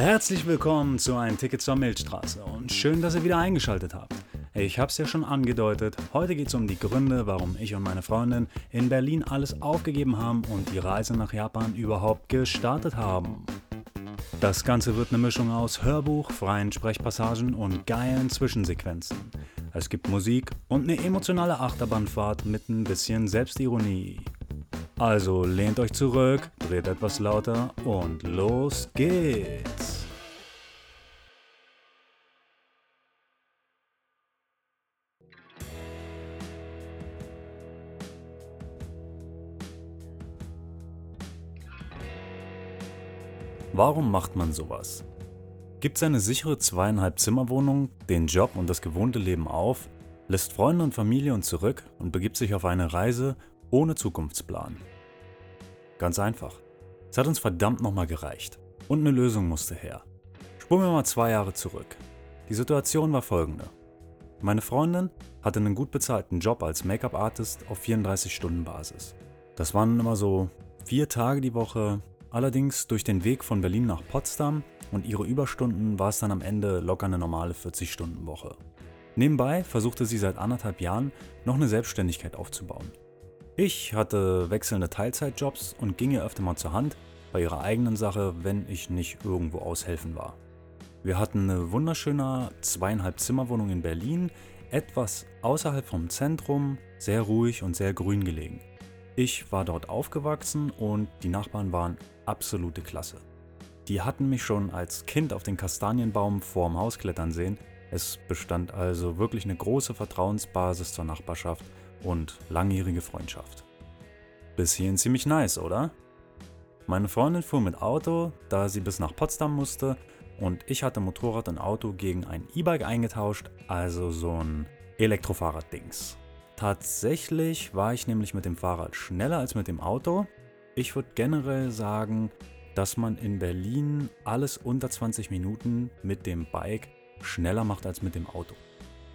Herzlich willkommen zu einem Ticket zur Milchstraße und schön, dass ihr wieder eingeschaltet habt. Ich hab's ja schon angedeutet, heute geht's um die Gründe, warum ich und meine Freundin in Berlin alles aufgegeben haben und die Reise nach Japan überhaupt gestartet haben. Das Ganze wird eine Mischung aus Hörbuch, freien Sprechpassagen und geilen Zwischensequenzen. Es gibt Musik und eine emotionale Achterbahnfahrt mit ein bisschen Selbstironie. Also lehnt euch zurück, dreht etwas lauter und los geht's. Warum macht man sowas? Gibt seine sichere zweieinhalb Zimmerwohnung, den Job und das gewohnte Leben auf, lässt Freunde und Familie und zurück und begibt sich auf eine Reise ohne Zukunftsplan. Ganz einfach. Es hat uns verdammt nochmal gereicht. Und eine Lösung musste her. Spulen wir mal zwei Jahre zurück. Die Situation war folgende. Meine Freundin hatte einen gut bezahlten Job als Make-up-Artist auf 34-Stunden-Basis. Das waren immer so vier Tage die Woche, allerdings durch den Weg von Berlin nach Potsdam und ihre Überstunden war es dann am Ende locker eine normale 40-Stunden-Woche. Nebenbei versuchte sie seit anderthalb Jahren noch eine Selbstständigkeit aufzubauen. Ich hatte wechselnde Teilzeitjobs und ging ihr öfter mal zur Hand bei ihrer eigenen Sache, wenn ich nicht irgendwo aushelfen war. Wir hatten eine wunderschöne zweieinhalb Zimmerwohnung in Berlin, etwas außerhalb vom Zentrum, sehr ruhig und sehr grün gelegen. Ich war dort aufgewachsen und die Nachbarn waren absolute Klasse. Die hatten mich schon als Kind auf den Kastanienbaum vorm Haus klettern sehen. Es bestand also wirklich eine große Vertrauensbasis zur Nachbarschaft und langjährige Freundschaft. Bis hierhin ziemlich nice, oder? Meine Freundin fuhr mit Auto, da sie bis nach Potsdam musste und ich hatte Motorrad und Auto gegen ein E-Bike eingetauscht, also so ein Elektrofahrrad-Dings. Tatsächlich war ich nämlich mit dem Fahrrad schneller als mit dem Auto. Ich würde generell sagen, dass man in Berlin alles unter 20 Minuten mit dem Bike schneller macht als mit dem Auto.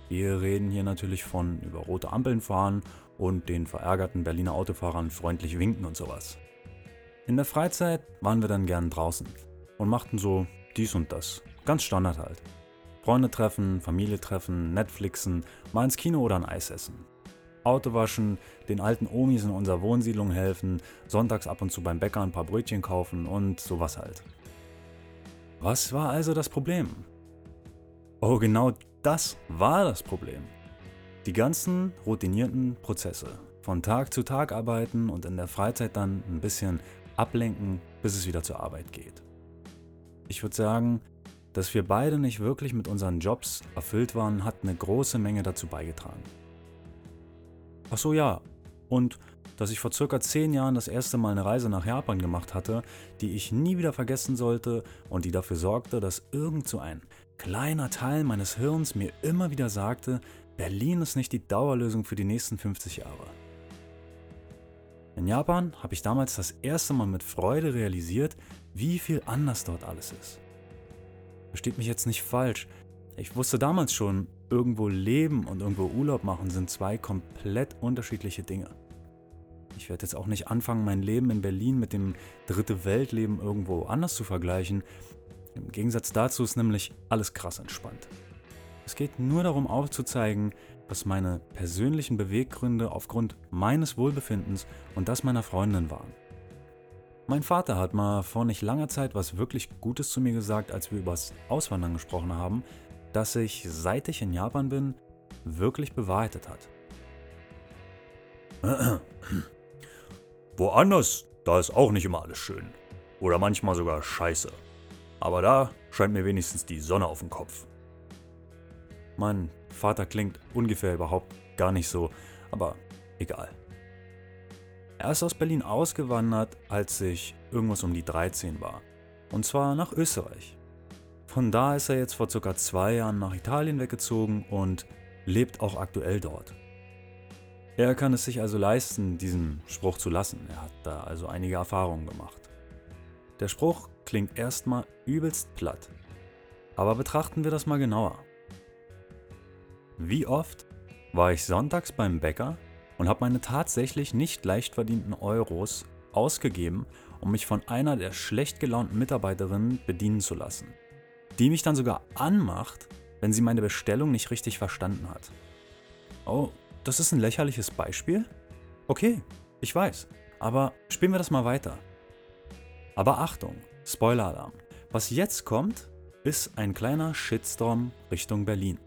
Wir reden hier natürlich von über rote Ampeln fahren und den verärgerten Berliner Autofahrern freundlich winken und sowas. In der Freizeit waren wir dann gern draußen und machten so dies und das. Ganz Standard halt. Freunde treffen, Familie treffen, Netflixen, mal ins Kino oder ein Eis essen. Auto waschen, den alten Omis in unserer Wohnsiedlung helfen, sonntags ab und zu beim Bäcker ein paar Brötchen kaufen und sowas halt. Was war also das Problem? Oh, genau das war das Problem. Die ganzen routinierten Prozesse. Von Tag zu Tag arbeiten und in der Freizeit dann ein bisschen ablenken, bis es wieder zur Arbeit geht. Ich würde sagen, dass wir beide nicht wirklich mit unseren Jobs erfüllt waren, hat eine große Menge dazu beigetragen. Ach so ja, und dass ich vor circa zehn Jahren das erste Mal eine Reise nach Japan gemacht hatte, die ich nie wieder vergessen sollte und die dafür sorgte, dass irgend so ein kleiner Teil meines Hirns mir immer wieder sagte, Berlin ist nicht die Dauerlösung für die nächsten 50 Jahre. In Japan habe ich damals das erste Mal mit Freude realisiert, wie viel anders dort alles ist. Versteht mich jetzt nicht falsch. Ich wusste damals schon, irgendwo leben und irgendwo Urlaub machen sind zwei komplett unterschiedliche Dinge. Ich werde jetzt auch nicht anfangen, mein Leben in Berlin mit dem dritte Weltleben irgendwo anders zu vergleichen, im Gegensatz dazu ist nämlich alles krass entspannt. Es geht nur darum aufzuzeigen, was meine persönlichen Beweggründe aufgrund meines Wohlbefindens und das meiner Freundin waren. Mein Vater hat mal vor nicht langer Zeit was wirklich Gutes zu mir gesagt, als wir übers Auswandern gesprochen haben, das sich, seit ich in Japan bin, wirklich bewahrheitet hat. Woanders, da ist auch nicht immer alles schön. Oder manchmal sogar scheiße. Aber da scheint mir wenigstens die Sonne auf dem Kopf. Mein Vater klingt ungefähr überhaupt gar nicht so, aber egal. Er ist aus Berlin ausgewandert, als ich irgendwas um die 13 war. Und zwar nach Österreich. Von da ist er jetzt vor circa zwei Jahren nach Italien weggezogen und lebt auch aktuell dort. Er kann es sich also leisten, diesen Spruch zu lassen. Er hat da also einige Erfahrungen gemacht. Der Spruch klingt erstmal übelst platt. Aber betrachten wir das mal genauer. Wie oft war ich sonntags beim Bäcker und habe meine tatsächlich nicht leicht verdienten Euros ausgegeben, um mich von einer der schlecht gelaunten Mitarbeiterinnen bedienen zu lassen, die mich dann sogar anmacht, wenn sie meine Bestellung nicht richtig verstanden hat. Oh, das ist ein lächerliches Beispiel? Okay, ich weiß, aber spielen wir das mal weiter. Aber Achtung, Spoiler-Alarm. Was jetzt kommt, ist ein kleiner Shitstorm Richtung Berlin.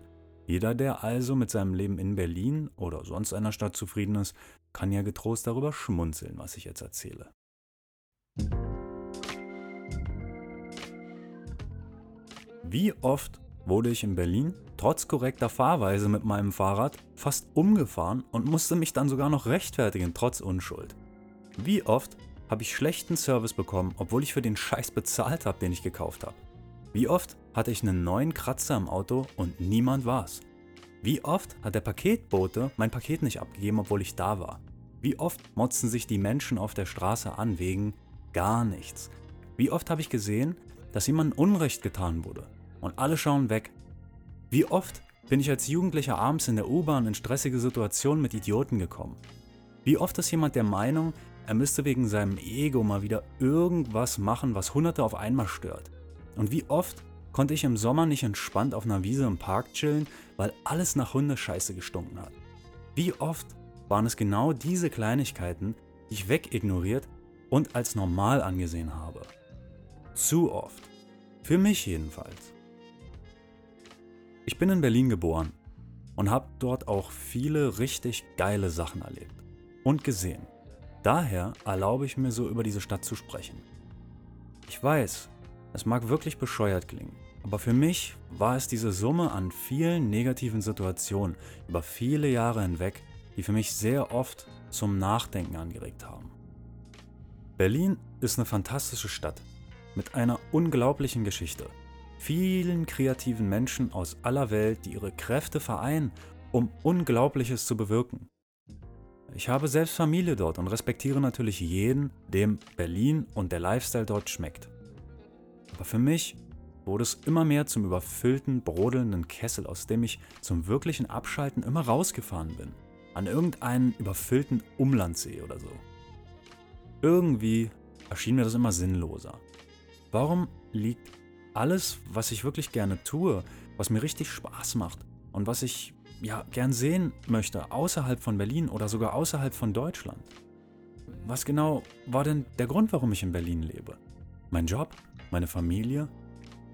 Jeder, der also mit seinem Leben in Berlin oder sonst einer Stadt zufrieden ist, kann ja getrost darüber schmunzeln, was ich jetzt erzähle. Wie oft wurde ich in Berlin trotz korrekter Fahrweise mit meinem Fahrrad fast umgefahren und musste mich dann sogar noch rechtfertigen, trotz Unschuld. Wie oft habe ich schlechten Service bekommen, obwohl ich für den Scheiß bezahlt habe, den ich gekauft habe. Wie oft hatte ich einen neuen Kratzer im Auto und niemand war's. Wie oft hat der Paketbote mein Paket nicht abgegeben, obwohl ich da war. Wie oft motzen sich die Menschen auf der Straße an wegen gar nichts. Wie oft habe ich gesehen, dass jemandem Unrecht getan wurde und alle schauen weg. Wie oft bin ich als Jugendlicher abends in der U-Bahn in stressige Situationen mit Idioten gekommen. Wie oft ist jemand der Meinung, er müsste wegen seinem Ego mal wieder irgendwas machen, was Hunderte auf einmal stört. Und wie oft konnte ich im Sommer nicht entspannt auf einer Wiese im Park chillen, weil alles nach Hundescheiße gestunken hat. Wie oft waren es genau diese Kleinigkeiten, die ich wegignoriert und als normal angesehen habe. Zu oft. Für mich jedenfalls. Ich bin in Berlin geboren und habe dort auch viele richtig geile Sachen erlebt und gesehen. Daher erlaube ich mir so über diese Stadt zu sprechen. Ich weiß, es mag wirklich bescheuert klingen, aber für mich war es diese Summe an vielen negativen Situationen über viele Jahre hinweg, die für mich sehr oft zum Nachdenken angeregt haben. Berlin ist eine fantastische Stadt mit einer unglaublichen Geschichte, vielen kreativen Menschen aus aller Welt, die ihre Kräfte vereinen, um Unglaubliches zu bewirken. Ich habe selbst Familie dort und respektiere natürlich jeden, dem Berlin und der Lifestyle dort schmeckt. Aber für mich wurde es immer mehr zum überfüllten, brodelnden Kessel, aus dem ich zum wirklichen Abschalten immer rausgefahren bin an irgendeinen überfüllten Umlandsee oder so. Irgendwie erschien mir das immer sinnloser. Warum liegt alles, was ich wirklich gerne tue, was mir richtig Spaß macht und was ich ja gern sehen möchte, außerhalb von Berlin oder sogar außerhalb von Deutschland? Was genau war denn der Grund, warum ich in Berlin lebe? Mein Job? Meine Familie?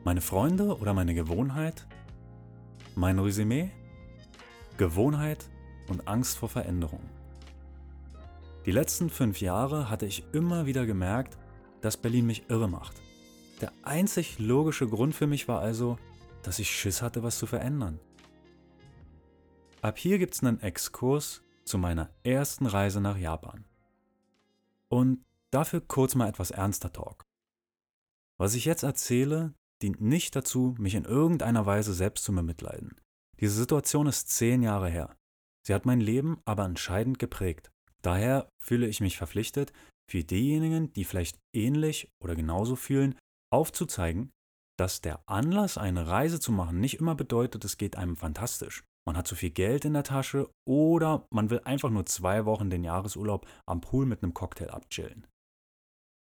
Meine Freunde oder meine Gewohnheit? Mein Resümee? Gewohnheit und Angst vor Veränderung. Die letzten fünf Jahre hatte ich immer wieder gemerkt, dass Berlin mich irre macht. Der einzig logische Grund für mich war also, dass ich Schiss hatte, was zu verändern. Ab hier gibt es einen Exkurs zu meiner ersten Reise nach Japan. Und dafür kurz mal etwas ernster Talk. Was ich jetzt erzähle, dient nicht dazu, mich in irgendeiner Weise selbst zu bemitleiden. Diese Situation ist zehn Jahre her. Sie hat mein Leben aber entscheidend geprägt. Daher fühle ich mich verpflichtet, für diejenigen, die vielleicht ähnlich oder genauso fühlen, aufzuzeigen, dass der Anlass, eine Reise zu machen, nicht immer bedeutet, es geht einem fantastisch. Man hat zu viel Geld in der Tasche oder man will einfach nur zwei Wochen den Jahresurlaub am Pool mit einem Cocktail abchillen.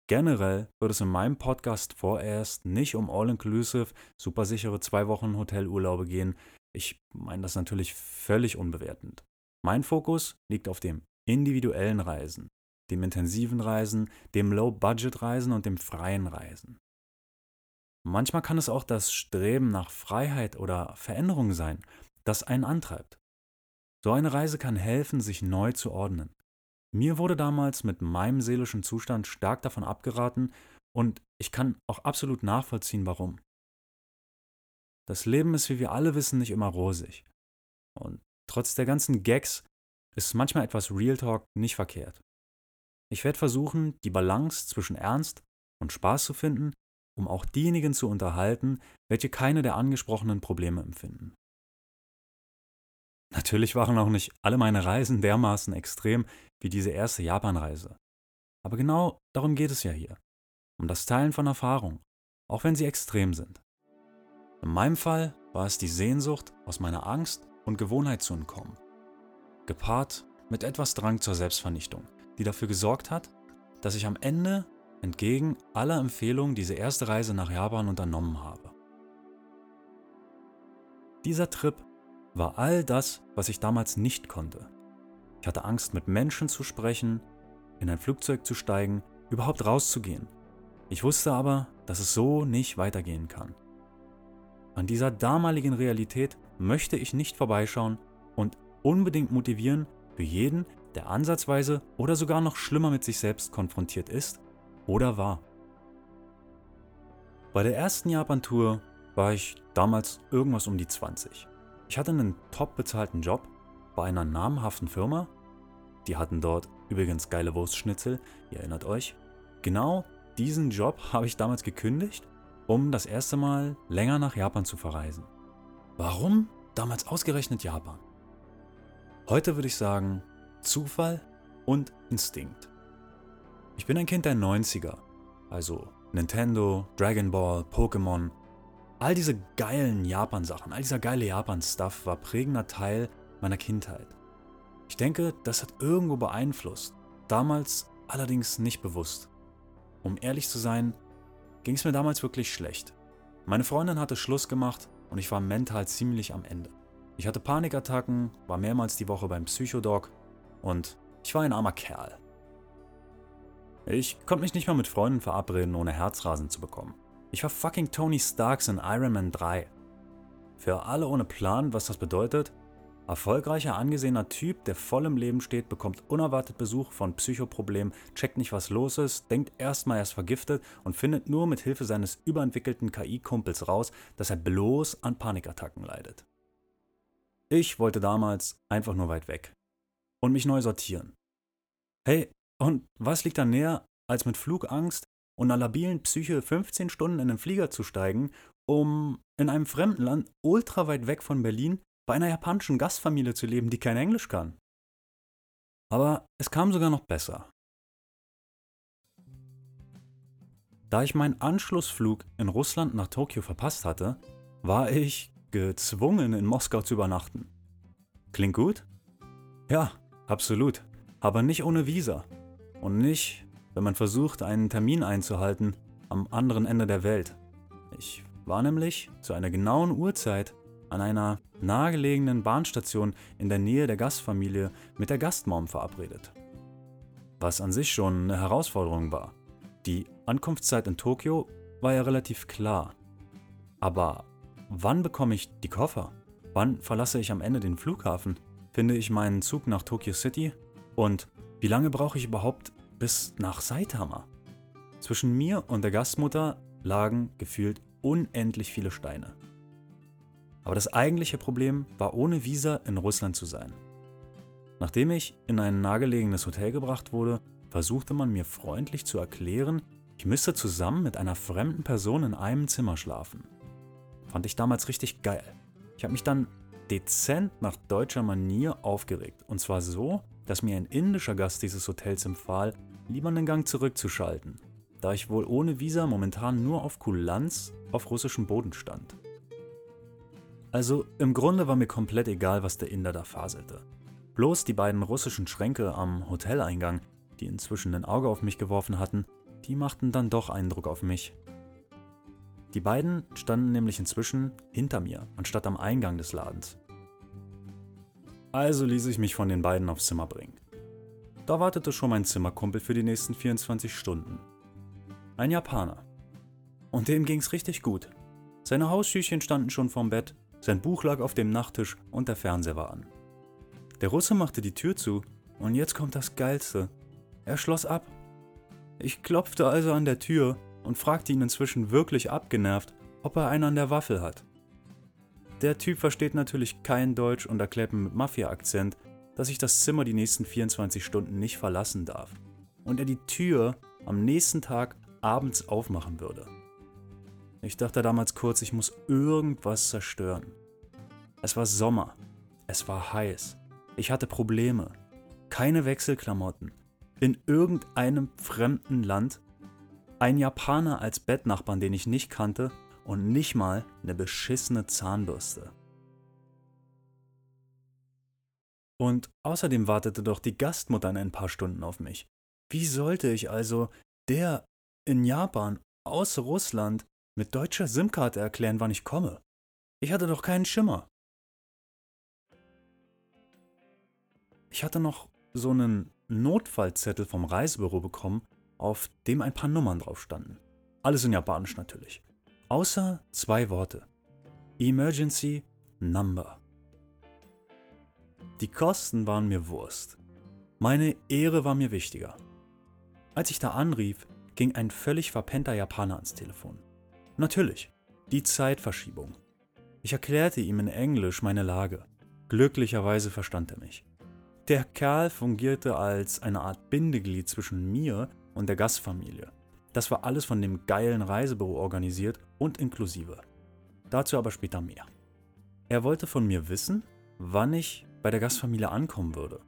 Generell wird es in meinem Podcast vorerst nicht um All-Inclusive, supersichere zwei Wochen Hotelurlaube gehen. Ich meine das natürlich völlig unbewertend. Mein Fokus liegt auf dem individuellen Reisen, dem intensiven Reisen, dem Low-Budget-Reisen und dem freien Reisen. Manchmal kann es auch das Streben nach Freiheit oder Veränderung sein, das einen antreibt. So eine Reise kann helfen, sich neu zu ordnen. Mir wurde damals mit meinem seelischen Zustand stark davon abgeraten und ich kann auch absolut nachvollziehen, warum. Das Leben ist, wie wir alle wissen, nicht immer rosig. Und Trotz der ganzen Gags ist manchmal etwas Real Talk nicht verkehrt. Ich werde versuchen, die Balance zwischen Ernst und Spaß zu finden, um auch diejenigen zu unterhalten, welche keine der angesprochenen Probleme empfinden. Natürlich waren auch nicht alle meine Reisen dermaßen extrem wie diese erste Japanreise. Aber genau darum geht es ja hier. Um das Teilen von Erfahrungen, auch wenn sie extrem sind. In meinem Fall war es die Sehnsucht, aus meiner Angst und Gewohnheit zu entkommen. Gepaart mit etwas Drang zur Selbstvernichtung, die dafür gesorgt hat, dass ich am Ende entgegen aller Empfehlungen diese erste Reise nach Japan unternommen habe. Dieser Trip war all das, was ich damals nicht konnte. Ich hatte Angst, mit Menschen zu sprechen, in ein Flugzeug zu steigen, überhaupt rauszugehen. Ich wusste aber, dass es so nicht weitergehen kann. An dieser damaligen Realität möchte ich nicht vorbeischauen und unbedingt motivieren für jeden, der ansatzweise oder sogar noch schlimmer mit sich selbst konfrontiert ist oder war. Bei der ersten Japan-Tour war ich damals irgendwas um die 20. Ich hatte einen top bezahlten Job bei einer namhaften Firma. Die hatten dort übrigens geile Wurstschnitzel, ihr erinnert euch. Genau diesen Job habe ich damals gekündigt, um das erste Mal länger nach Japan zu verreisen. Warum damals ausgerechnet Japan? Heute würde ich sagen, Zufall und Instinkt. Ich bin ein Kind der 90er, also Nintendo, Dragon Ball, Pokémon. All diese geilen Japan-Sachen, all dieser geile Japan-Stuff war prägender Teil meiner Kindheit. Ich denke, das hat irgendwo beeinflusst, damals allerdings nicht bewusst. Um ehrlich zu sein, ging es mir damals wirklich schlecht. Meine Freundin hatte Schluss gemacht und ich war mental ziemlich am Ende. Ich hatte Panikattacken, war mehrmals die Woche beim Psychodog und ich war ein armer Kerl. Ich konnte mich nicht mal mit Freunden verabreden, ohne Herzrasen zu bekommen. Ich war fucking Tony Starks in Iron Man 3. Für alle ohne Plan, was das bedeutet, erfolgreicher, angesehener Typ, der voll im Leben steht, bekommt unerwartet Besuch von Psychoproblemen, checkt nicht, was los ist, denkt erstmal, er ist vergiftet und findet nur mit Hilfe seines überentwickelten KI-Kumpels raus, dass er bloß an Panikattacken leidet. Ich wollte damals einfach nur weit weg und mich neu sortieren. Hey, und was liegt da näher, als mit Flugangst und einer labilen Psyche 15 Stunden in einen Flieger zu steigen, um in einem fremden Land ultra weit weg von Berlin bei einer japanischen Gastfamilie zu leben, die kein Englisch kann. Aber es kam sogar noch besser. Da ich meinen Anschlussflug in Russland nach Tokio verpasst hatte, war ich gezwungen, in Moskau zu übernachten. Klingt gut? Ja, absolut. Aber nicht ohne Visa. Und nicht, wenn man versucht, einen Termin einzuhalten am anderen Ende der Welt. Ich war nämlich zu einer genauen Uhrzeit an einer nahegelegenen Bahnstation in der Nähe der Gastfamilie mit der Gastmom verabredet. Was an sich schon eine Herausforderung war. Die Ankunftszeit in Tokio war ja relativ klar. Aber wann bekomme ich die Koffer? Wann verlasse ich am Ende den Flughafen? Finde ich meinen Zug nach Tokyo City? Und wie lange brauche ich überhaupt bis nach Saitama? Zwischen mir und der Gastmutter lagen gefühlt unendlich viele Steine. Aber das eigentliche Problem war ohne Visa in Russland zu sein. Nachdem ich in ein nahegelegenes Hotel gebracht wurde, versuchte man mir freundlich zu erklären, ich müsste zusammen mit einer fremden Person in einem Zimmer schlafen. Fand ich damals richtig geil. Ich habe mich dann dezent nach deutscher Manier aufgeregt. Und zwar so, dass mir ein indischer Gast dieses Hotels empfahl, lieber einen Gang zurückzuschalten, da ich wohl ohne Visa momentan nur auf Kulanz auf russischem Boden stand. Also im Grunde war mir komplett egal, was der Inder da faselte. Bloß die beiden russischen Schränke am Hoteleingang, die inzwischen ein Auge auf mich geworfen hatten, die machten dann doch Eindruck auf mich. Die beiden standen nämlich inzwischen hinter mir, anstatt am Eingang des Ladens. Also ließ ich mich von den beiden aufs Zimmer bringen. Da wartete schon mein Zimmerkumpel für die nächsten 24 Stunden. Ein Japaner. Und dem ging's richtig gut. Seine Hausschüchen standen schon vorm Bett, sein Buch lag auf dem Nachttisch und der Fernseher war an. Der Russe machte die Tür zu und jetzt kommt das Geilste. Er schloss ab. Ich klopfte also an der Tür und fragte ihn inzwischen wirklich abgenervt, ob er einen an der Waffel hat. Der Typ versteht natürlich kein Deutsch und erklärt mir mit Mafia-Akzent, dass ich das Zimmer die nächsten 24 Stunden nicht verlassen darf und er die Tür am nächsten Tag abends aufmachen würde. Ich dachte damals kurz, ich muss irgendwas zerstören. Es war Sommer, es war heiß, ich hatte Probleme, keine Wechselklamotten, in irgendeinem fremden Land, ein Japaner als Bettnachbarn, den ich nicht kannte und nicht mal eine beschissene Zahnbürste. Und außerdem wartete doch die Gastmutter in ein paar Stunden auf mich. Wie sollte ich also der in Japan aus Russland mit deutscher SIM-Karte erklären, wann ich komme? Ich hatte doch keinen Schimmer. Ich hatte noch so einen Notfallzettel vom Reisebüro bekommen, auf dem ein paar Nummern drauf standen. Alles in Japanisch natürlich. Außer zwei Worte. Emergency Number. Die Kosten waren mir Wurst. Meine Ehre war mir wichtiger. Als ich da anrief, ging ein völlig verpennter Japaner ans Telefon. Natürlich, die Zeitverschiebung. Ich erklärte ihm in Englisch meine Lage. Glücklicherweise verstand er mich. Der Kerl fungierte als eine Art Bindeglied zwischen mir und der Gastfamilie. Das war alles von dem geilen Reisebüro organisiert und inklusive. Dazu aber später mehr. Er wollte von mir wissen, wann ich bei der Gastfamilie ankommen würde.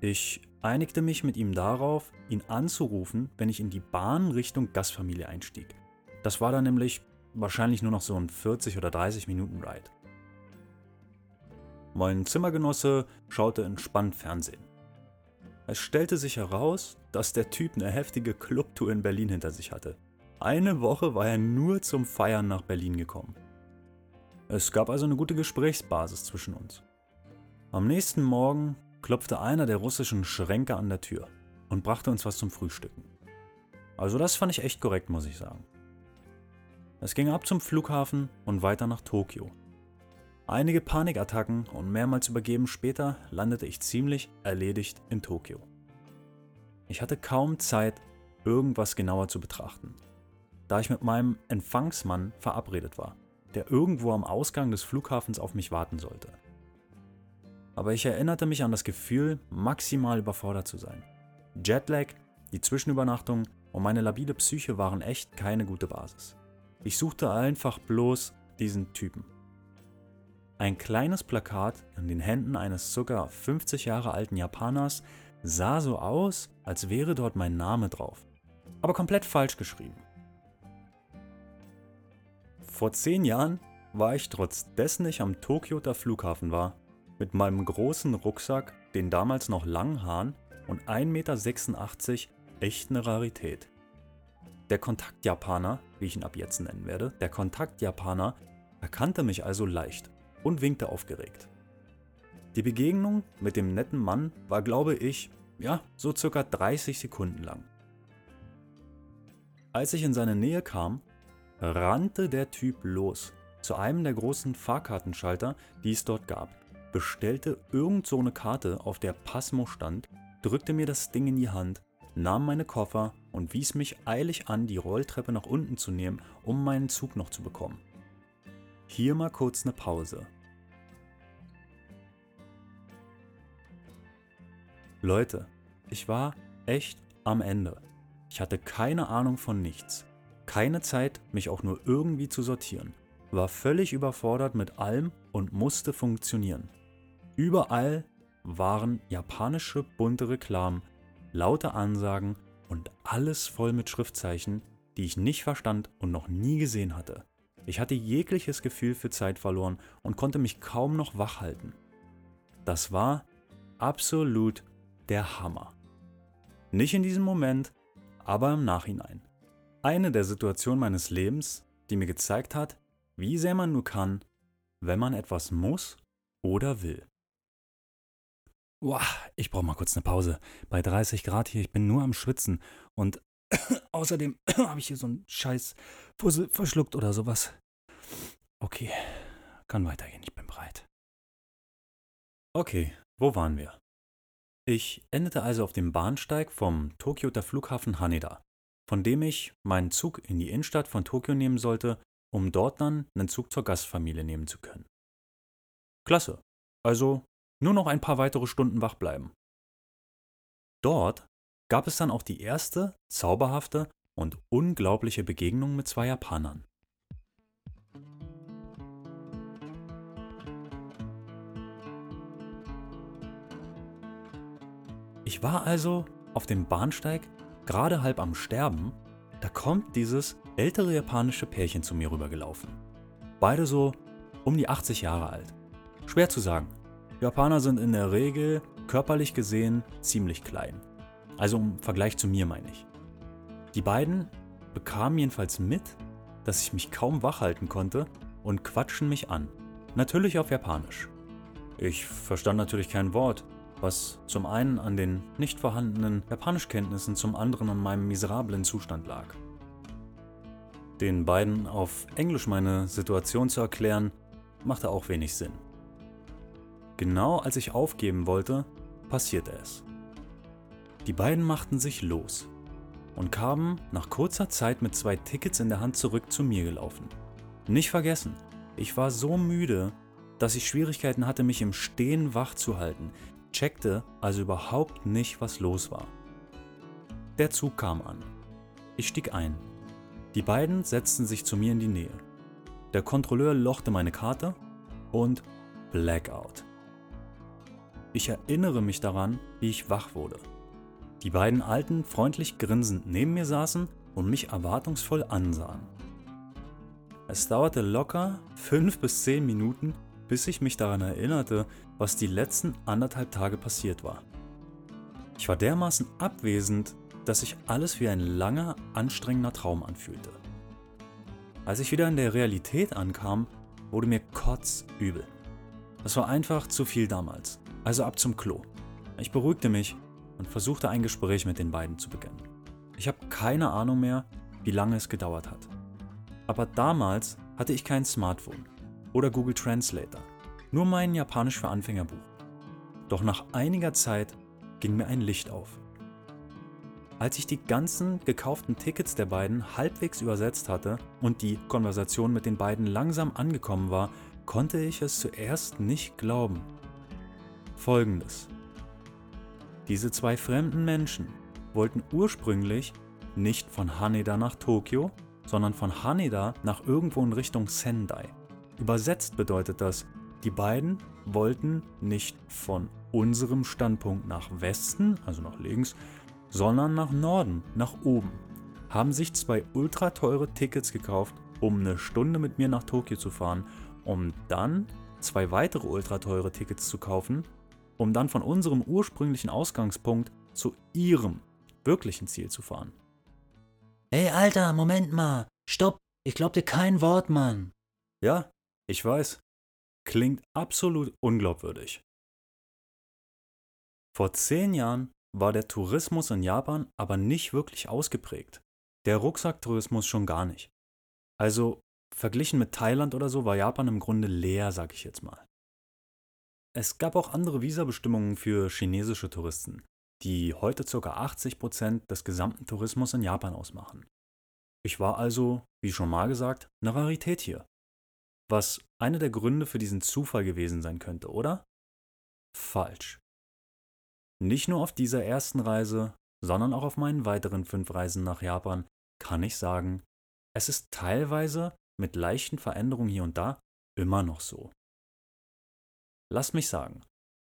Ich einigte mich mit ihm darauf, ihn anzurufen, wenn ich in die Bahn Richtung Gastfamilie einstieg. Das war dann nämlich wahrscheinlich nur noch so ein 40 oder 30 Minuten Ride. Mein Zimmergenosse schaute entspannt Fernsehen. Es stellte sich heraus, dass der Typ eine heftige Clubtour in Berlin hinter sich hatte. Eine Woche war er nur zum Feiern nach Berlin gekommen. Es gab also eine gute Gesprächsbasis zwischen uns. Am nächsten Morgen klopfte einer der russischen Schränke an der Tür und brachte uns was zum Frühstücken. Also das fand ich echt korrekt, muss ich sagen. Es ging ab zum Flughafen und weiter nach Tokio. Einige Panikattacken und mehrmals übergeben später landete ich ziemlich erledigt in Tokio. Ich hatte kaum Zeit, irgendwas genauer zu betrachten, da ich mit meinem Empfangsmann verabredet war, der irgendwo am Ausgang des Flughafens auf mich warten sollte. Aber ich erinnerte mich an das Gefühl, maximal überfordert zu sein. Jetlag, die Zwischenübernachtung und meine labile Psyche waren echt keine gute Basis. Ich suchte einfach bloß diesen Typen. Ein kleines Plakat in den Händen eines ca. 50 Jahre alten Japaners sah so aus, als wäre dort mein Name drauf. Aber komplett falsch geschrieben. Vor zehn Jahren war ich trotz dessen ich am Tokioter Flughafen war, mit meinem großen Rucksack, den damals noch langen Haaren und 1,86 Meter echt eine Rarität. Der Kontaktjapaner, wie ich ihn ab jetzt nennen werde, der Kontaktjapaner erkannte mich also leicht und winkte aufgeregt. Die Begegnung mit dem netten Mann war, glaube ich, ja, so circa 30 Sekunden lang. Als ich in seine Nähe kam, rannte der Typ los zu einem der großen Fahrkartenschalter, die es dort gab, bestellte irgend so eine Karte, auf der Pasmo stand, drückte mir das Ding in die Hand, nahm meine Koffer und wies mich eilig an, die Rolltreppe nach unten zu nehmen, um meinen Zug noch zu bekommen. Hier mal kurz eine Pause. Leute, ich war echt am Ende. Ich hatte keine Ahnung von nichts. Keine Zeit, mich auch nur irgendwie zu sortieren. War völlig überfordert mit allem und musste funktionieren. Überall waren japanische bunte Reklamen, laute Ansagen und alles voll mit Schriftzeichen, die ich nicht verstand und noch nie gesehen hatte. Ich hatte jegliches Gefühl für Zeit verloren und konnte mich kaum noch wach halten. Das war absolut der Hammer. Nicht in diesem Moment, aber im Nachhinein. Eine der Situationen meines Lebens, die mir gezeigt hat, wie sehr man nur kann, wenn man etwas muss oder will. Boah, ich brauche mal kurz eine Pause. Bei 30 Grad hier, ich bin nur am Schwitzen und Außerdem habe ich hier so einen scheiß Puzzle verschluckt oder sowas. Okay, kann weitergehen, ich bin bereit. Okay, wo waren wir? Ich endete also auf dem Bahnsteig vom Tokioter Flughafen Haneda, von dem ich meinen Zug in die Innenstadt von Tokio nehmen sollte, um dort dann einen Zug zur Gastfamilie nehmen zu können. Klasse. Also nur noch ein paar weitere Stunden wach bleiben. Dort gab es dann auch die erste, zauberhafte und unglaubliche Begegnung mit zwei Japanern. Ich war also auf dem Bahnsteig, gerade halb am Sterben, da kommt dieses ältere japanische Pärchen zu mir rübergelaufen. Beide so um die 80 Jahre alt. Schwer zu sagen. Japaner sind in der Regel körperlich gesehen ziemlich klein. Also im Vergleich zu mir meine ich. Die beiden bekamen jedenfalls mit, dass ich mich kaum wach halten konnte und quatschen mich an. Natürlich auf Japanisch. Ich verstand natürlich kein Wort, was zum einen an den nicht vorhandenen Japanischkenntnissen, zum anderen an meinem miserablen Zustand lag. Den beiden auf Englisch meine Situation zu erklären, machte auch wenig Sinn. Genau als ich aufgeben wollte, passierte es. Die beiden machten sich los und kamen nach kurzer Zeit mit zwei Tickets in der Hand zurück zu mir gelaufen. Nicht vergessen, ich war so müde, dass ich Schwierigkeiten hatte, mich im Stehen wach zu halten, checkte also überhaupt nicht, was los war. Der Zug kam an. Ich stieg ein. Die beiden setzten sich zu mir in die Nähe. Der Kontrolleur lochte meine Karte und Blackout. Ich erinnere mich daran, wie ich wach wurde. Die beiden Alten freundlich grinsend neben mir saßen und mich erwartungsvoll ansahen. Es dauerte locker fünf bis zehn Minuten, bis ich mich daran erinnerte, was die letzten anderthalb Tage passiert war. Ich war dermaßen abwesend, dass sich alles wie ein langer, anstrengender Traum anfühlte. Als ich wieder in der Realität ankam, wurde mir kotzübel. Das war einfach zu viel damals. Also ab zum Klo. Ich beruhigte mich und versuchte ein Gespräch mit den beiden zu beginnen. Ich habe keine Ahnung mehr, wie lange es gedauert hat. Aber damals hatte ich kein Smartphone oder Google Translator nur mein Japanisch für Anfänger Buch. Doch nach einiger Zeit ging mir ein Licht auf. Als ich die ganzen gekauften Tickets der beiden halbwegs übersetzt hatte und die Konversation mit den beiden langsam angekommen war, konnte ich es zuerst nicht glauben. Folgendes. Diese zwei fremden Menschen wollten ursprünglich nicht von Haneda nach Tokio, sondern von Haneda nach irgendwo in Richtung Sendai. Übersetzt bedeutet das, die beiden wollten nicht von unserem Standpunkt nach Westen, also nach links, sondern nach Norden, nach oben. Haben sich zwei ultra teure Tickets gekauft, um eine Stunde mit mir nach Tokio zu fahren, um dann zwei weitere ultra teure Tickets zu kaufen, um dann von unserem ursprünglichen Ausgangspunkt zu ihrem wirklichen Ziel zu fahren. Hey Alter, Moment mal. Stopp. Ich glaub dir kein Wort, Mann. Ja, ich weiß. Klingt absolut unglaubwürdig. Vor zehn Jahren war der Tourismus in Japan aber nicht wirklich ausgeprägt. Der Rucksacktourismus schon gar nicht. Also verglichen mit Thailand oder so war Japan im Grunde leer, sag ich jetzt mal. Es gab auch andere Visabestimmungen für chinesische Touristen, die heute ca. 80% des gesamten Tourismus in Japan ausmachen. Ich war also, wie schon mal gesagt, eine Rarität hier was einer der Gründe für diesen Zufall gewesen sein könnte, oder? Falsch. Nicht nur auf dieser ersten Reise, sondern auch auf meinen weiteren fünf Reisen nach Japan kann ich sagen, es ist teilweise mit leichten Veränderungen hier und da immer noch so. Lass mich sagen,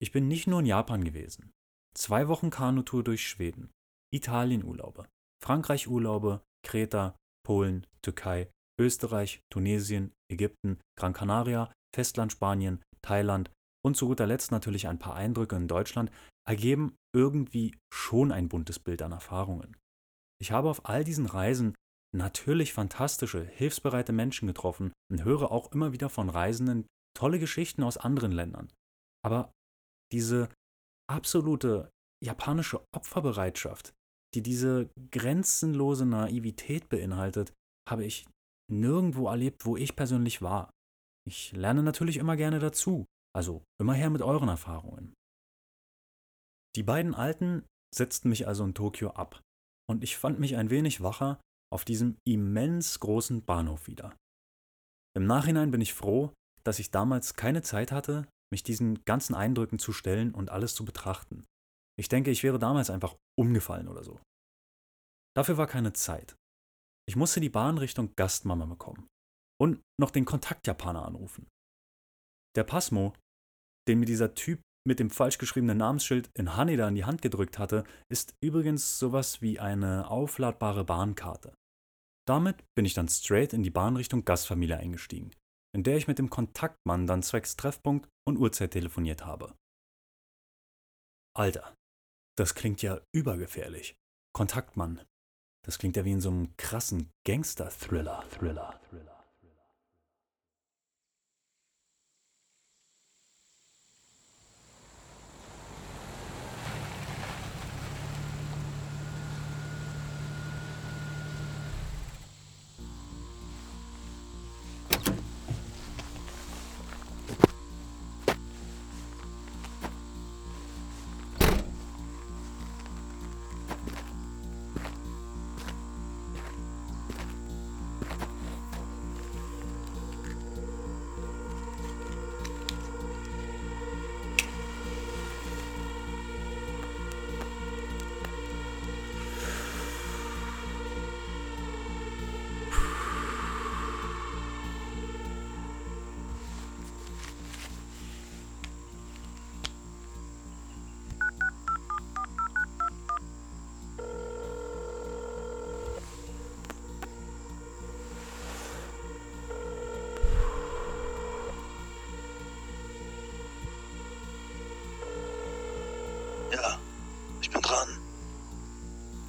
ich bin nicht nur in Japan gewesen. Zwei Wochen Kanutour durch Schweden, Italien-Urlaube, Frankreich-Urlaube, Kreta, Polen, Türkei, Österreich, Tunesien, Ägypten, Gran Canaria, Festland Spanien, Thailand und zu guter Letzt natürlich ein paar Eindrücke in Deutschland ergeben irgendwie schon ein buntes Bild an Erfahrungen. Ich habe auf all diesen Reisen natürlich fantastische, hilfsbereite Menschen getroffen und höre auch immer wieder von Reisenden tolle Geschichten aus anderen Ländern. Aber diese absolute japanische Opferbereitschaft, die diese grenzenlose Naivität beinhaltet, habe ich nirgendwo erlebt, wo ich persönlich war. Ich lerne natürlich immer gerne dazu, also immer her mit euren Erfahrungen. Die beiden Alten setzten mich also in Tokio ab und ich fand mich ein wenig wacher auf diesem immens großen Bahnhof wieder. Im Nachhinein bin ich froh, dass ich damals keine Zeit hatte, mich diesen ganzen Eindrücken zu stellen und alles zu betrachten. Ich denke, ich wäre damals einfach umgefallen oder so. Dafür war keine Zeit. Ich musste die Bahn Richtung Gastmama bekommen und noch den Kontaktjapaner anrufen. Der Pasmo, den mir dieser Typ mit dem falsch geschriebenen Namensschild in Haneda in die Hand gedrückt hatte, ist übrigens sowas wie eine aufladbare Bahnkarte. Damit bin ich dann straight in die Bahn Richtung Gastfamilie eingestiegen, in der ich mit dem Kontaktmann dann zwecks Treffpunkt und Uhrzeit telefoniert habe. Alter, das klingt ja übergefährlich. Kontaktmann. Das klingt ja wie in so einem krassen Gangster-Thriller. Thriller, Thriller.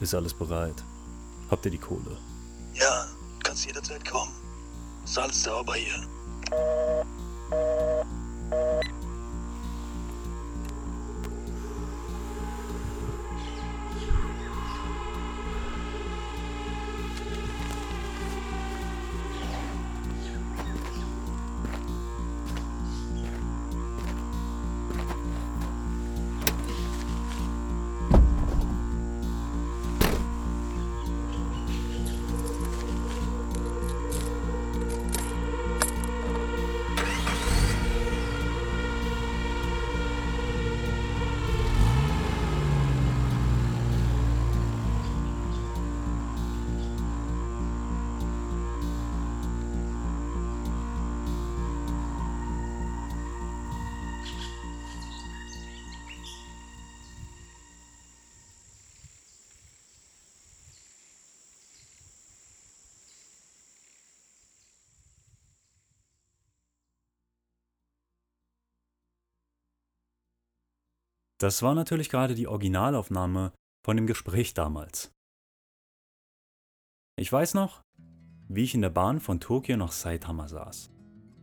Ist alles bereit? Habt ihr die Kohle? Ja, kannst jederzeit kommen. Ist sauber hier. Das war natürlich gerade die Originalaufnahme von dem Gespräch damals. Ich weiß noch, wie ich in der Bahn von Tokio nach Saitama saß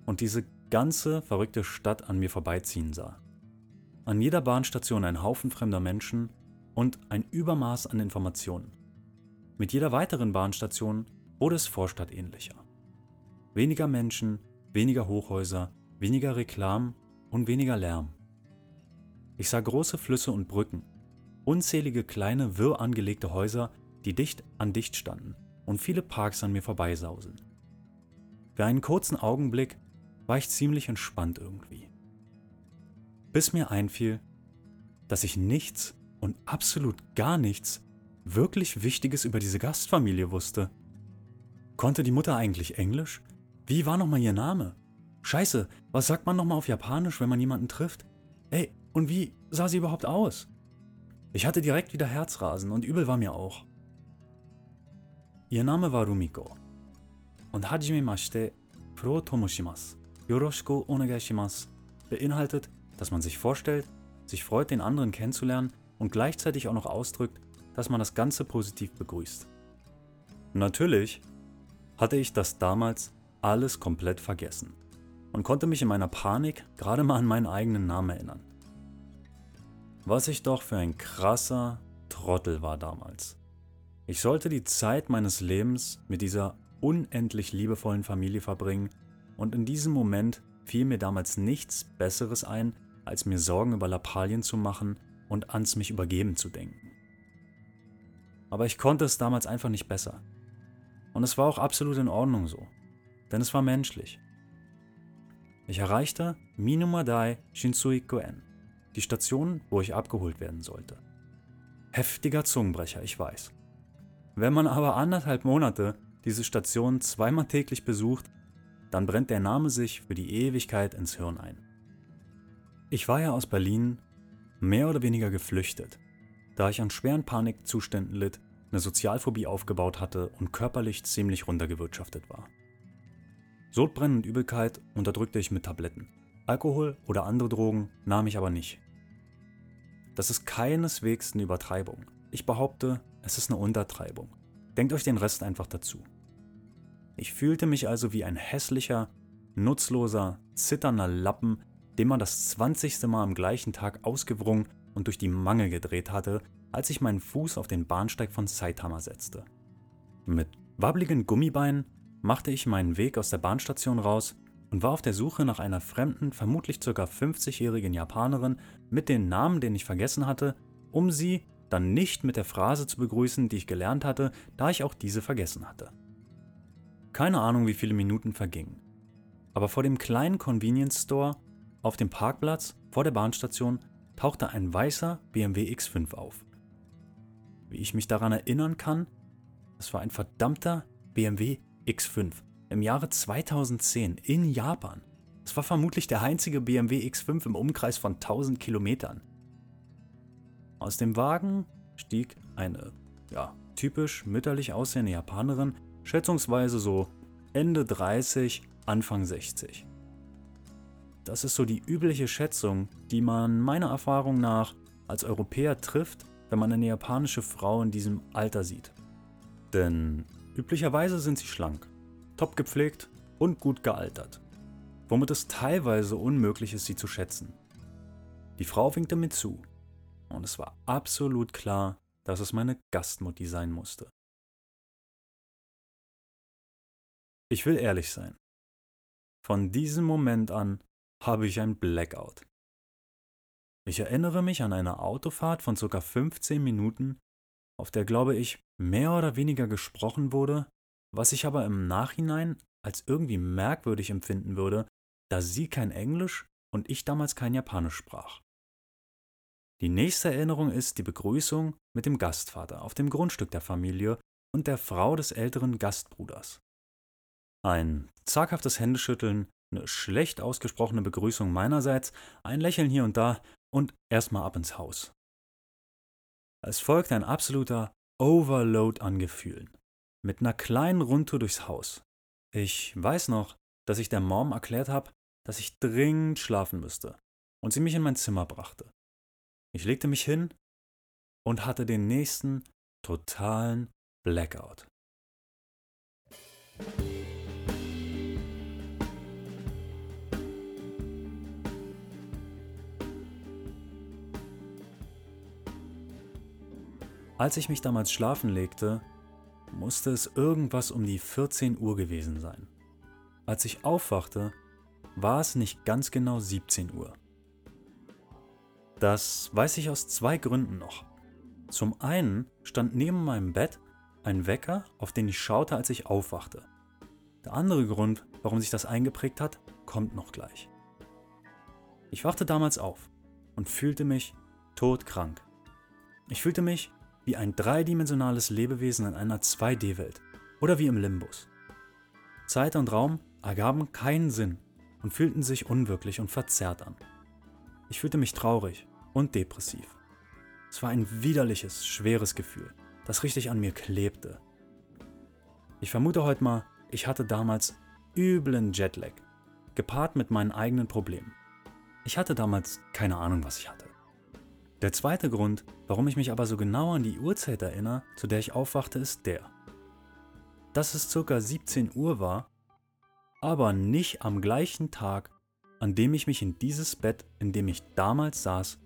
und diese ganze verrückte Stadt an mir vorbeiziehen sah. An jeder Bahnstation ein Haufen fremder Menschen und ein Übermaß an Informationen. Mit jeder weiteren Bahnstation wurde es vorstadtähnlicher. Weniger Menschen, weniger Hochhäuser, weniger Reklam und weniger Lärm. Ich sah große Flüsse und Brücken, unzählige kleine, wirr angelegte Häuser, die dicht an dicht standen und viele Parks an mir vorbeisausen. Für einen kurzen Augenblick war ich ziemlich entspannt irgendwie. Bis mir einfiel, dass ich nichts und absolut gar nichts wirklich Wichtiges über diese Gastfamilie wusste. Konnte die Mutter eigentlich Englisch? Wie war nochmal ihr Name? Scheiße, was sagt man nochmal auf Japanisch, wenn man jemanden trifft? Ey, und wie sah sie überhaupt aus? Ich hatte direkt wieder Herzrasen und übel war mir auch. Ihr Name war Rumiko. Und Hajime Mashite Pro Tomoshimasu. Yoroshiku onegaishimasu beinhaltet, dass man sich vorstellt, sich freut, den anderen kennenzulernen und gleichzeitig auch noch ausdrückt, dass man das Ganze positiv begrüßt. Natürlich hatte ich das damals alles komplett vergessen und konnte mich in meiner Panik gerade mal an meinen eigenen Namen erinnern. Was ich doch für ein krasser Trottel war damals. Ich sollte die Zeit meines Lebens mit dieser unendlich liebevollen Familie verbringen und in diesem Moment fiel mir damals nichts Besseres ein, als mir Sorgen über Lappalien zu machen und ans mich übergeben zu denken. Aber ich konnte es damals einfach nicht besser. Und es war auch absolut in Ordnung so, denn es war menschlich. Ich erreichte Minumadai Shinsuikoen die Station, wo ich abgeholt werden sollte. Heftiger Zungenbrecher, ich weiß. Wenn man aber anderthalb Monate diese Station zweimal täglich besucht, dann brennt der Name sich für die Ewigkeit ins Hirn ein. Ich war ja aus Berlin mehr oder weniger geflüchtet, da ich an schweren Panikzuständen litt, eine Sozialphobie aufgebaut hatte und körperlich ziemlich runtergewirtschaftet war. Sodbrennen und Übelkeit unterdrückte ich mit Tabletten. Alkohol oder andere Drogen nahm ich aber nicht. Das ist keineswegs eine Übertreibung. Ich behaupte, es ist eine Untertreibung. Denkt euch den Rest einfach dazu. Ich fühlte mich also wie ein hässlicher, nutzloser, zitternder Lappen, dem man das 20. Mal am gleichen Tag ausgewrungen und durch die Mange gedreht hatte, als ich meinen Fuß auf den Bahnsteig von Saitama setzte. Mit wabbligen Gummibeinen machte ich meinen Weg aus der Bahnstation raus und war auf der Suche nach einer fremden, vermutlich ca. 50-jährigen Japanerin mit den Namen, den ich vergessen hatte, um sie dann nicht mit der Phrase zu begrüßen, die ich gelernt hatte, da ich auch diese vergessen hatte. Keine Ahnung, wie viele Minuten vergingen. Aber vor dem kleinen Convenience Store auf dem Parkplatz vor der Bahnstation tauchte ein weißer BMW X5 auf. Wie ich mich daran erinnern kann, es war ein verdammter BMW X5 im Jahre 2010 in Japan. Es war vermutlich der einzige BMW X5 im Umkreis von 1000 Kilometern. Aus dem Wagen stieg eine, ja, typisch mütterlich aussehende Japanerin, schätzungsweise so Ende 30, Anfang 60. Das ist so die übliche Schätzung, die man meiner Erfahrung nach als Europäer trifft, wenn man eine japanische Frau in diesem Alter sieht. Denn üblicherweise sind sie schlank, top gepflegt und gut gealtert, womit es teilweise unmöglich ist, sie zu schätzen. Die Frau winkte mir zu und es war absolut klar, dass es meine Gastmutti sein musste. Ich will ehrlich sein. Von diesem Moment an habe ich ein Blackout. Ich erinnere mich an eine Autofahrt von ca. 15 Minuten, auf der, glaube ich, mehr oder weniger gesprochen wurde, was ich aber im Nachhinein als irgendwie merkwürdig empfinden würde, da sie kein Englisch und ich damals kein Japanisch sprach. Die nächste Erinnerung ist die Begrüßung mit dem Gastvater auf dem Grundstück der Familie und der Frau des älteren Gastbruders. Ein zaghaftes Händeschütteln, eine schlecht ausgesprochene Begrüßung meinerseits, ein Lächeln hier und da und erstmal ab ins Haus. Es folgt ein absoluter Overload an Gefühlen. Mit einer kleinen Rundtour durchs Haus. Ich weiß noch, dass ich der Mom erklärt habe, dass ich dringend schlafen müsste und sie mich in mein Zimmer brachte. Ich legte mich hin und hatte den nächsten totalen Blackout. Als ich mich damals schlafen legte, musste es irgendwas um die 14 Uhr gewesen sein. Als ich aufwachte, war es nicht ganz genau 17 Uhr. Das weiß ich aus zwei Gründen noch. Zum einen stand neben meinem Bett ein Wecker, auf den ich schaute, als ich aufwachte. Der andere Grund, warum sich das eingeprägt hat, kommt noch gleich. Ich wachte damals auf und fühlte mich todkrank. Ich fühlte mich wie ein dreidimensionales Lebewesen in einer 2D-Welt oder wie im Limbus. Zeit und Raum ergaben keinen Sinn und fühlten sich unwirklich und verzerrt an. Ich fühlte mich traurig und depressiv. Es war ein widerliches, schweres Gefühl, das richtig an mir klebte. Ich vermute heute mal, ich hatte damals üblen Jetlag, gepaart mit meinen eigenen Problemen. Ich hatte damals keine Ahnung, was ich hatte. Der zweite Grund, warum ich mich aber so genau an die Uhrzeit erinnere, zu der ich aufwachte, ist der. Dass es ca. 17 Uhr war, aber nicht am gleichen Tag, an dem ich mich in dieses Bett, in dem ich damals saß,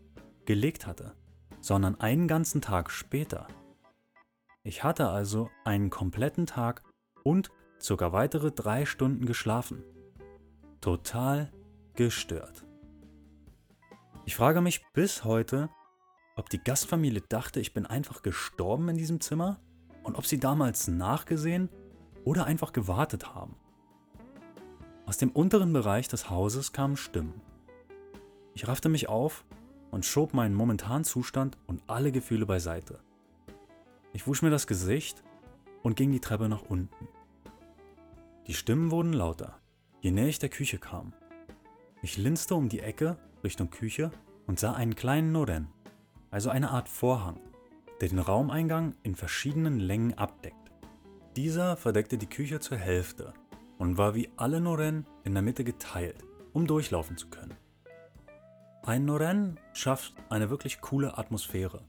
gelegt hatte, sondern einen ganzen Tag später. Ich hatte also einen kompletten Tag und sogar weitere drei Stunden geschlafen. Total gestört. Ich frage mich bis heute, ob die Gastfamilie dachte, ich bin einfach gestorben in diesem Zimmer und ob sie damals nachgesehen oder einfach gewartet haben. Aus dem unteren Bereich des Hauses kamen Stimmen. Ich raffte mich auf und schob meinen momentanen Zustand und alle Gefühle beiseite. Ich wusch mir das Gesicht und ging die Treppe nach unten. Die Stimmen wurden lauter, je näher ich der Küche kam. Ich linste um die Ecke Richtung Küche und sah einen kleinen Noren, also eine Art Vorhang, der den Raumeingang in verschiedenen Längen abdeckt. Dieser verdeckte die Küche zur Hälfte und war wie alle Noren in der Mitte geteilt, um durchlaufen zu können. Ein Noren schafft eine wirklich coole Atmosphäre.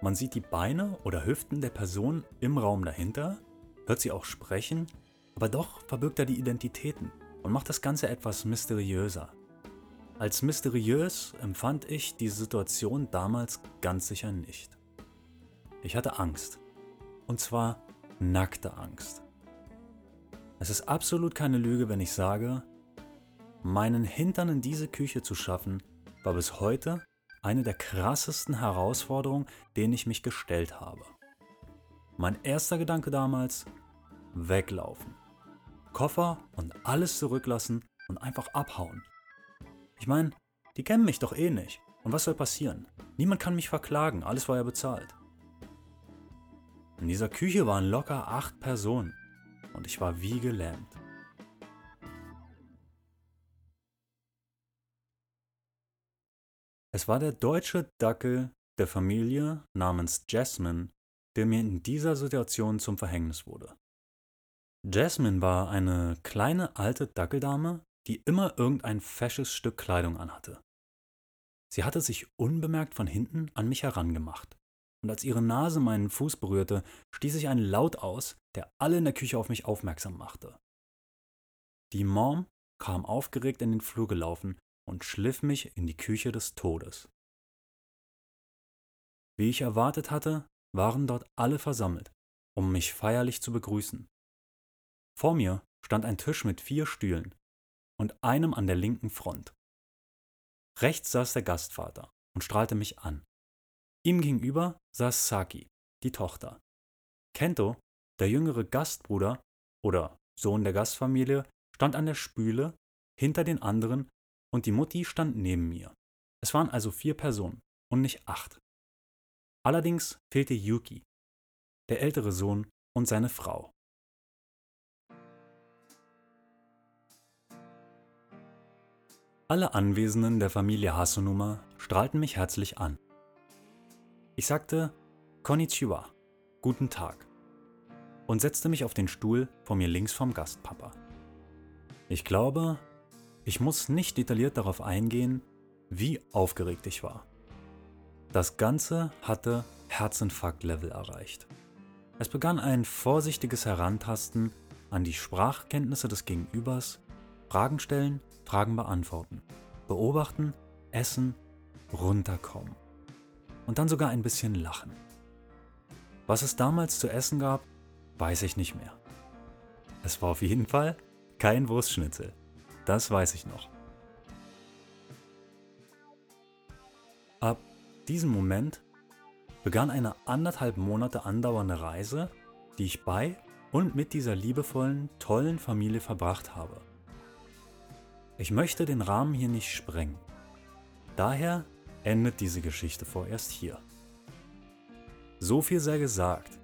Man sieht die Beine oder Hüften der Person im Raum dahinter, hört sie auch sprechen, aber doch verbirgt er die Identitäten und macht das Ganze etwas mysteriöser. Als mysteriös empfand ich die Situation damals ganz sicher nicht. Ich hatte Angst. Und zwar nackte Angst. Es ist absolut keine Lüge, wenn ich sage, meinen Hintern in diese Küche zu schaffen, war bis heute eine der krassesten Herausforderungen, denen ich mich gestellt habe. Mein erster Gedanke damals, weglaufen. Koffer und alles zurücklassen und einfach abhauen. Ich meine, die kennen mich doch eh nicht. Und was soll passieren? Niemand kann mich verklagen, alles war ja bezahlt. In dieser Küche waren locker acht Personen und ich war wie gelähmt. Es war der deutsche Dackel der Familie namens Jasmine, der mir in dieser Situation zum Verhängnis wurde. Jasmine war eine kleine alte Dackeldame, die immer irgendein fesches Stück Kleidung anhatte. Sie hatte sich unbemerkt von hinten an mich herangemacht, und als ihre Nase meinen Fuß berührte, stieß ich einen Laut aus, der alle in der Küche auf mich aufmerksam machte. Die Mom kam aufgeregt in den Flur gelaufen und schliff mich in die Küche des Todes. Wie ich erwartet hatte, waren dort alle versammelt, um mich feierlich zu begrüßen. Vor mir stand ein Tisch mit vier Stühlen und einem an der linken Front. Rechts saß der Gastvater und strahlte mich an. Ihm gegenüber saß Saki, die Tochter. Kento der jüngere Gastbruder oder Sohn der Gastfamilie stand an der Spüle hinter den anderen und die Mutti stand neben mir. Es waren also vier Personen und nicht acht. Allerdings fehlte Yuki, der ältere Sohn und seine Frau. Alle Anwesenden der Familie Hasunuma strahlten mich herzlich an. Ich sagte Konnichiwa, guten Tag und setzte mich auf den Stuhl vor mir links vom Gastpapa. Ich glaube, ich muss nicht detailliert darauf eingehen, wie aufgeregt ich war. Das Ganze hatte Herzinfarkt-Level erreicht. Es begann ein vorsichtiges Herantasten an die Sprachkenntnisse des Gegenübers, Fragen stellen, Fragen beantworten, beobachten, essen, runterkommen und dann sogar ein bisschen lachen. Was es damals zu essen gab, weiß ich nicht mehr. Es war auf jeden Fall kein Wurstschnitzel. Das weiß ich noch. Ab diesem Moment begann eine anderthalb Monate andauernde Reise, die ich bei und mit dieser liebevollen, tollen Familie verbracht habe. Ich möchte den Rahmen hier nicht sprengen. Daher endet diese Geschichte vorerst hier. So viel sei gesagt.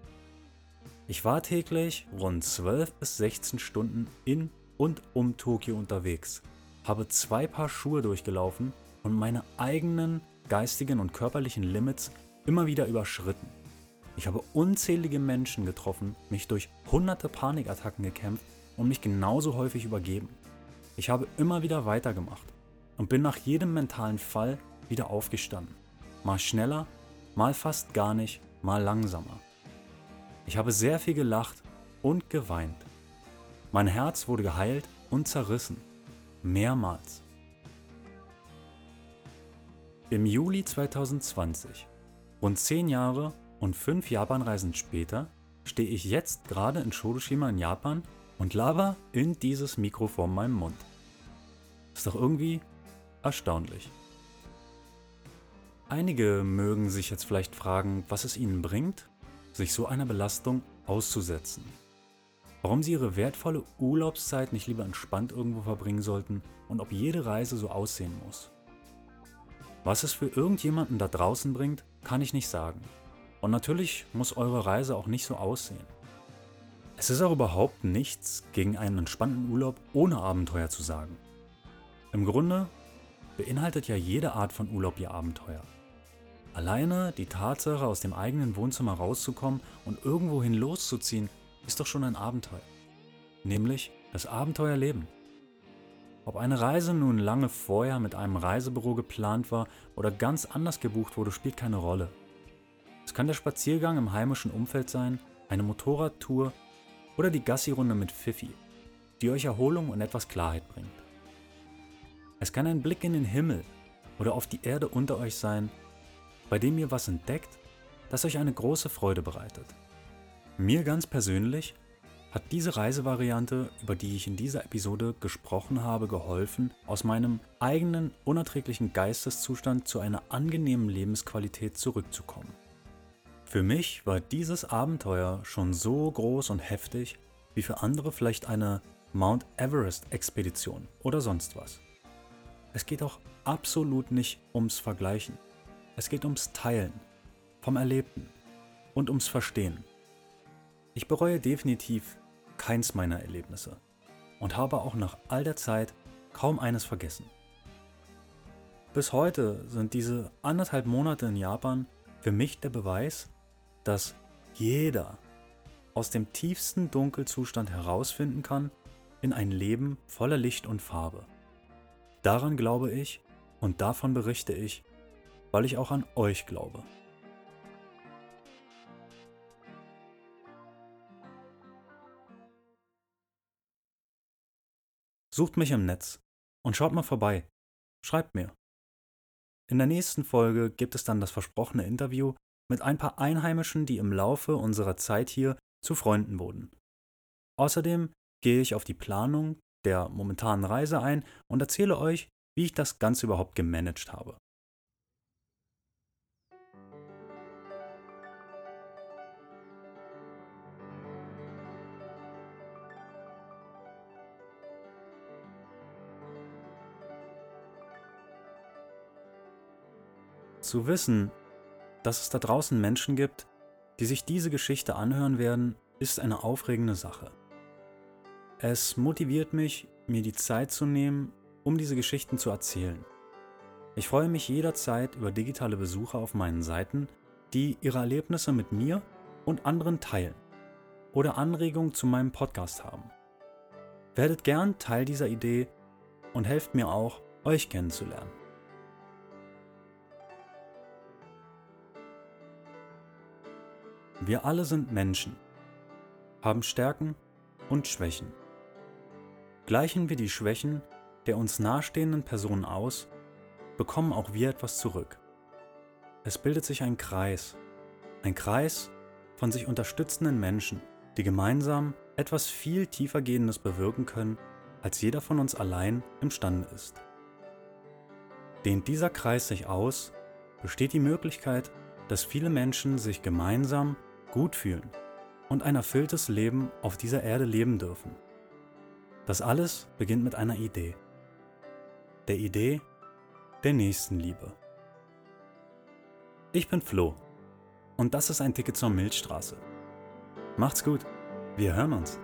Ich war täglich rund 12 bis 16 Stunden in und um Tokio unterwegs, habe zwei Paar Schuhe durchgelaufen und meine eigenen geistigen und körperlichen Limits immer wieder überschritten. Ich habe unzählige Menschen getroffen, mich durch hunderte Panikattacken gekämpft und mich genauso häufig übergeben. Ich habe immer wieder weitergemacht und bin nach jedem mentalen Fall wieder aufgestanden. Mal schneller, mal fast gar nicht, mal langsamer. Ich habe sehr viel gelacht und geweint. Mein Herz wurde geheilt und zerrissen. Mehrmals. Im Juli 2020, rund zehn Jahre und fünf Japanreisen später, stehe ich jetzt gerade in Shodoshima in Japan und laber in dieses Mikro vor meinem Mund. Ist doch irgendwie erstaunlich. Einige mögen sich jetzt vielleicht fragen, was es ihnen bringt, sich so einer Belastung auszusetzen. Warum sie ihre wertvolle Urlaubszeit nicht lieber entspannt irgendwo verbringen sollten und ob jede Reise so aussehen muss. Was es für irgendjemanden da draußen bringt, kann ich nicht sagen. Und natürlich muss eure Reise auch nicht so aussehen. Es ist auch überhaupt nichts gegen einen entspannten Urlaub ohne Abenteuer zu sagen. Im Grunde beinhaltet ja jede Art von Urlaub ihr Abenteuer. Alleine die Tatsache, aus dem eigenen Wohnzimmer rauszukommen und irgendwohin loszuziehen, ist doch schon ein Abenteuer. Nämlich das Abenteuerleben. Ob eine Reise nun lange vorher mit einem Reisebüro geplant war oder ganz anders gebucht wurde, spielt keine Rolle. Es kann der Spaziergang im heimischen Umfeld sein, eine Motorradtour oder die Gassi-Runde mit Fifi, die euch Erholung und etwas Klarheit bringt. Es kann ein Blick in den Himmel oder auf die Erde unter euch sein, bei dem ihr was entdeckt, das euch eine große Freude bereitet. Mir ganz persönlich hat diese Reisevariante, über die ich in dieser Episode gesprochen habe, geholfen, aus meinem eigenen unerträglichen Geisteszustand zu einer angenehmen Lebensqualität zurückzukommen. Für mich war dieses Abenteuer schon so groß und heftig, wie für andere vielleicht eine Mount Everest-Expedition oder sonst was. Es geht auch absolut nicht ums Vergleichen. Es geht ums Teilen, vom Erlebten und ums Verstehen. Ich bereue definitiv keins meiner Erlebnisse und habe auch nach all der Zeit kaum eines vergessen. Bis heute sind diese anderthalb Monate in Japan für mich der Beweis, dass jeder aus dem tiefsten Dunkelzustand herausfinden kann in ein Leben voller Licht und Farbe. Daran glaube ich und davon berichte ich, weil ich auch an euch glaube. Sucht mich im Netz und schaut mal vorbei. Schreibt mir. In der nächsten Folge gibt es dann das versprochene Interview mit ein paar Einheimischen, die im Laufe unserer Zeit hier zu Freunden wurden. Außerdem gehe ich auf die Planung der momentanen Reise ein und erzähle euch, wie ich das Ganze überhaupt gemanagt habe. Zu wissen, dass es da draußen Menschen gibt, die sich diese Geschichte anhören werden, ist eine aufregende Sache. Es motiviert mich, mir die Zeit zu nehmen, um diese Geschichten zu erzählen. Ich freue mich jederzeit über digitale Besucher auf meinen Seiten, die ihre Erlebnisse mit mir und anderen teilen oder Anregungen zu meinem Podcast haben. Werdet gern Teil dieser Idee und helft mir auch, euch kennenzulernen. Wir alle sind Menschen, haben Stärken und Schwächen. Gleichen wir die Schwächen der uns nahestehenden Personen aus, bekommen auch wir etwas zurück. Es bildet sich ein Kreis, ein Kreis von sich unterstützenden Menschen, die gemeinsam etwas viel tiefergehendes bewirken können, als jeder von uns allein imstande ist. Dehnt dieser Kreis sich aus, besteht die Möglichkeit, dass viele Menschen sich gemeinsam gut fühlen und ein erfülltes Leben auf dieser Erde leben dürfen. Das alles beginnt mit einer Idee. Der Idee der Nächstenliebe. Ich bin Flo und das ist ein Ticket zur Milchstraße. Macht's gut, wir hören uns.